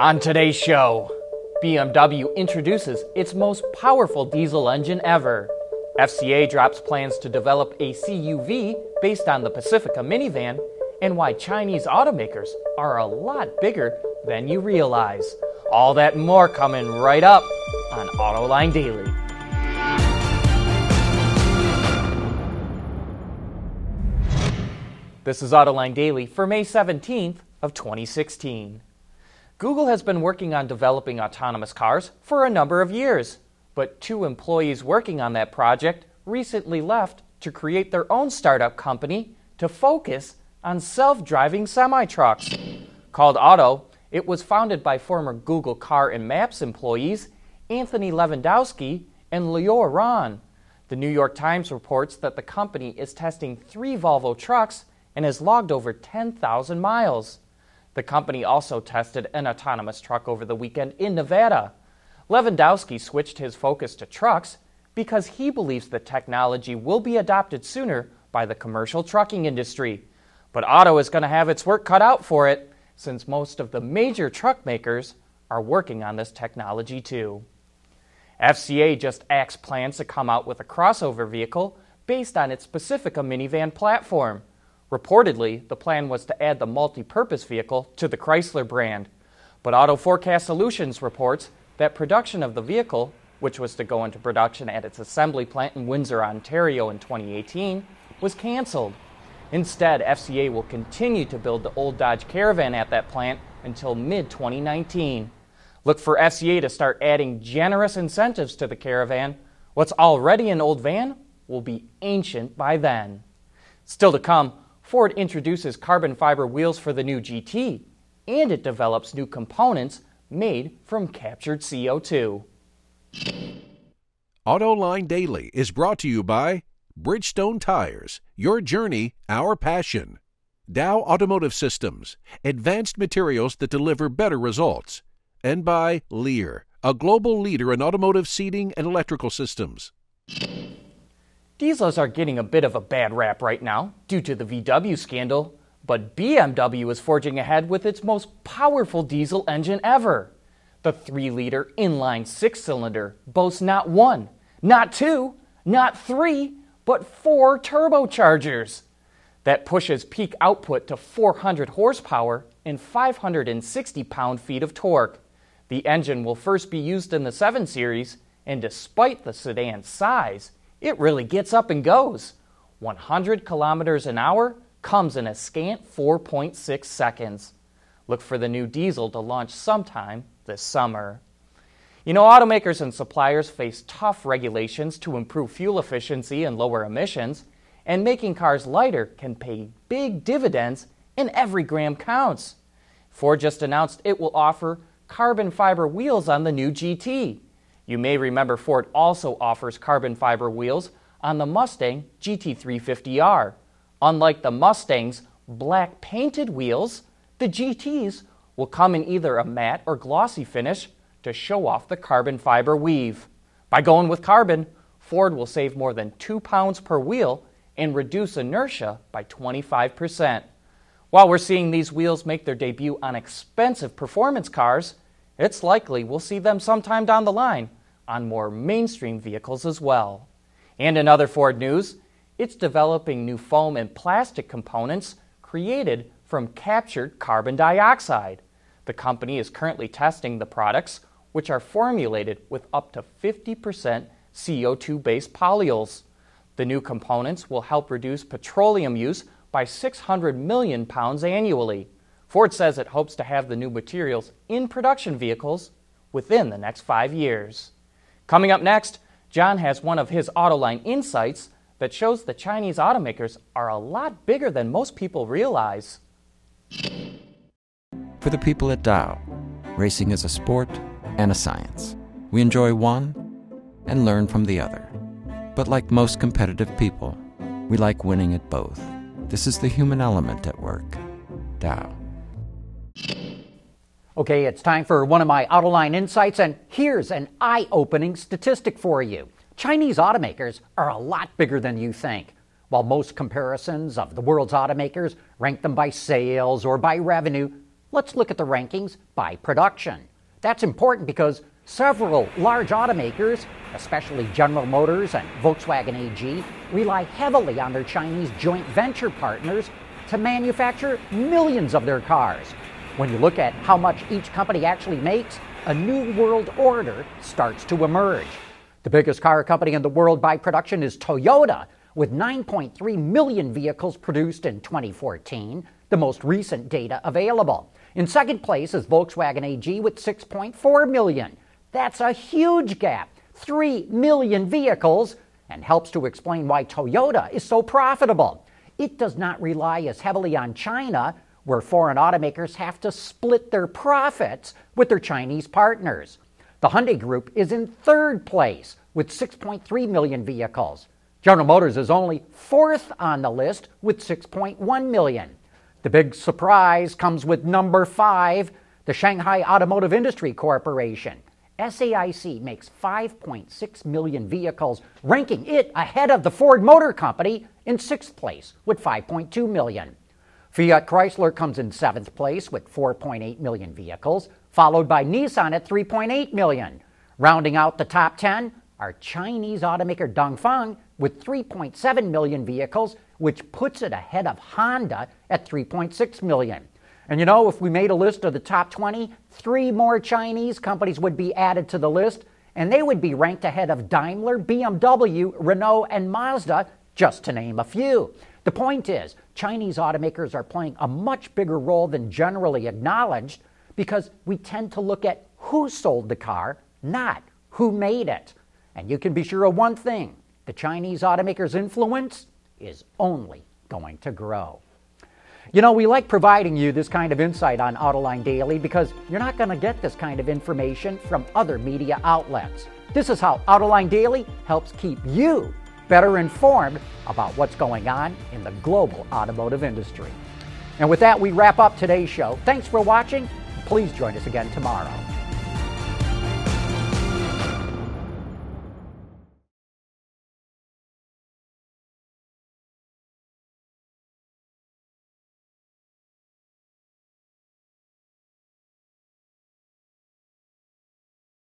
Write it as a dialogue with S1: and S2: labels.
S1: On today's show, BMW introduces its most powerful diesel engine ever. FCA drops plans to develop a CUV based on the Pacifica minivan, and why Chinese automakers are a lot bigger than you realize. All that and more coming right up on Autoline Daily. This is Autoline Daily for May 17th of 2016. Google has been working on developing autonomous cars for a number of years, but two employees working on that project recently left to create their own startup company to focus on self-driving semi-trucks. Called Otto, it was founded by former Google Car and Maps employees Anthony Levandowski and Lior Ron. The New York Times reports that the company is testing three Volvo trucks and has logged over 10,000 miles. The company also tested an autonomous truck over the weekend in Nevada. Levandowski switched his focus to trucks because he believes the technology will be adopted sooner by the commercial trucking industry. But Otto is going to have its work cut out for it since most of the major truck makers are working on this technology too. FCA just axed plans to come out with a crossover vehicle based on its Pacifica minivan platform. Reportedly, the plan was to add the multi purpose vehicle to the Chrysler brand. But Auto Forecast Solutions reports that production of the vehicle, which was to go into production at its assembly plant in Windsor, Ontario in 2018, was canceled. Instead, FCA will continue to build the old Dodge Caravan at that plant until mid 2019. Look for FCA to start adding generous incentives to the Caravan. What's already an old van will be ancient by then. Still to come, Ford introduces carbon fiber wheels for the new GT, and it develops new components made from captured CO2.
S2: AutoLine Daily is brought to you by Bridgestone Tires, your journey, our passion. Dow Automotive Systems, advanced materials that deliver better results. And by Lear, a global leader in automotive seating and electrical systems.
S1: Diesels are getting a bit of a bad rap right now due to the VW scandal, but BMW is forging ahead with its most powerful diesel engine ever. The 3 liter inline six cylinder boasts not one, not two, not three, but four turbochargers. That pushes peak output to 400 horsepower and 560 pound feet of torque. The engine will first be used in the 7 Series, and despite the sedan's size, it really gets up and goes. 100 kilometers an hour comes in a scant 4.6 seconds. Look for the new diesel to launch sometime this summer. You know, automakers and suppliers face tough regulations to improve fuel efficiency and lower emissions, and making cars lighter can pay big dividends, and every gram counts. Ford just announced it will offer carbon fiber wheels on the new GT. You may remember Ford also offers carbon fiber wheels on the Mustang GT350R. Unlike the Mustang's black painted wheels, the GTs will come in either a matte or glossy finish to show off the carbon fiber weave. By going with carbon, Ford will save more than 2 pounds per wheel and reduce inertia by 25%. While we're seeing these wheels make their debut on expensive performance cars, it's likely we'll see them sometime down the line on more mainstream vehicles as well. And in other Ford news, it's developing new foam and plastic components created from captured carbon dioxide. The company is currently testing the products, which are formulated with up to 50% CO2 based polyols. The new components will help reduce petroleum use by 600 million pounds annually. Ford says it hopes to have the new materials in production vehicles within the next five years. Coming up next, John has one of his Autoline insights that shows the Chinese automakers are a lot bigger than most people realize.
S3: For the people at Dow, racing is a sport and a science. We enjoy one and learn from the other. But like most competitive people, we like winning at both. This is the human element at work. Dow.
S4: Okay, it's time for one of my Autoline insights, and here's an eye opening statistic for you. Chinese automakers are a lot bigger than you think. While most comparisons of the world's automakers rank them by sales or by revenue, Let's look at the rankings by production. That's important because several large automakers, especially General Motors and Volkswagen AG, rely heavily on their Chinese joint venture partners to manufacture millions of their cars. When you look at how much each company actually makes, a new world order starts to emerge. The biggest car company in the world by production is Toyota, with 9.3 million vehicles produced in 2014, the most recent data available. In second place is Volkswagen AG with 6.4 million. That's a huge gap, 3 million vehicles, and helps to explain why Toyota is so profitable. It does not rely as heavily on China, where foreign automakers have to split their profits with their Chinese partners. The Hyundai Group is in third place with 6.3 million vehicles. General Motors is only fourth on the list with 6.1 million. The big surprise comes with number five, the Shanghai Automotive Industry Corporation. SAIC makes 5.6 million vehicles, ranking it ahead of the Ford Motor Company in sixth place with 5.2 million. Fiat Chrysler comes in seventh place with 4.8 million vehicles, followed by Nissan at 3.8 million. Rounding out the top 10 are Chinese automaker Dongfeng with 3.7 million vehicles, which puts it ahead of Honda at 3.6 million. And you know, if we made a list of the top 20, three more Chinese companies would be added to the list, and they would be ranked ahead of Daimler, BMW, Renault, and Mazda, just to name a few. The point is, Chinese automakers are playing a much bigger role than generally acknowledged because we tend to look at who sold the car, not who made it. And you can be sure of one thing the Chinese automakers' influence is only going to grow. You know, we like providing you this kind of insight on Autoline Daily because you're not going to get this kind of information from other media outlets. This is how Autoline Daily helps keep you better informed about what's going on in the global automotive industry. And with that, we wrap up today's show. Thanks for watching. Please join us again tomorrow.